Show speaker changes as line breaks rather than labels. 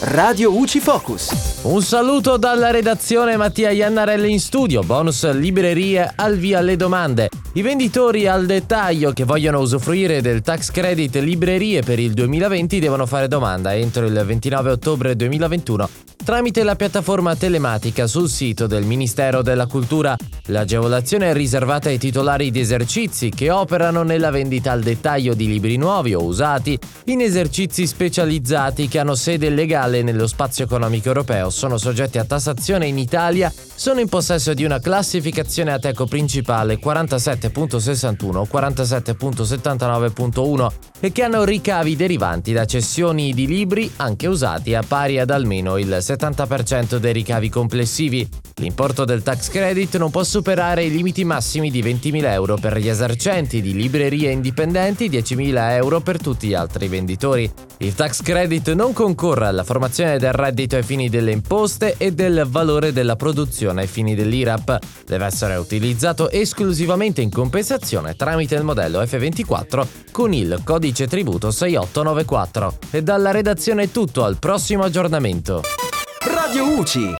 Radio UCI Focus.
Un saluto dalla redazione Mattia Iannarelli in studio, bonus librerie al via le domande. I venditori al dettaglio che vogliono usufruire del tax credit librerie per il 2020 devono fare domanda entro il 29 ottobre 2021 tramite la piattaforma telematica sul sito del Ministero della Cultura. L'agevolazione è riservata ai titolari di esercizi che operano nella vendita al dettaglio di libri nuovi o usati, in esercizi specializzati che hanno sede legale nello spazio economico europeo, sono soggetti a tassazione in Italia, sono in possesso di una classificazione Ateco principale 47.61 o 47.79.1 e che hanno ricavi derivanti da cessioni di libri anche usati a pari ad almeno il 70% dei ricavi complessivi. L'importo del tax credit non può superare i limiti massimi di 20.000 euro per gli esercenti di librerie indipendenti e 10.000 euro per tutti gli altri venditori. Il tax credit non concorre alla formazione del reddito ai fini delle imposte e del valore della produzione ai fini dell'IRAP. Deve essere utilizzato esclusivamente in compensazione tramite il modello F24 con il codice tributo 6894. E dalla redazione è tutto, al prossimo aggiornamento.
Radio UCI.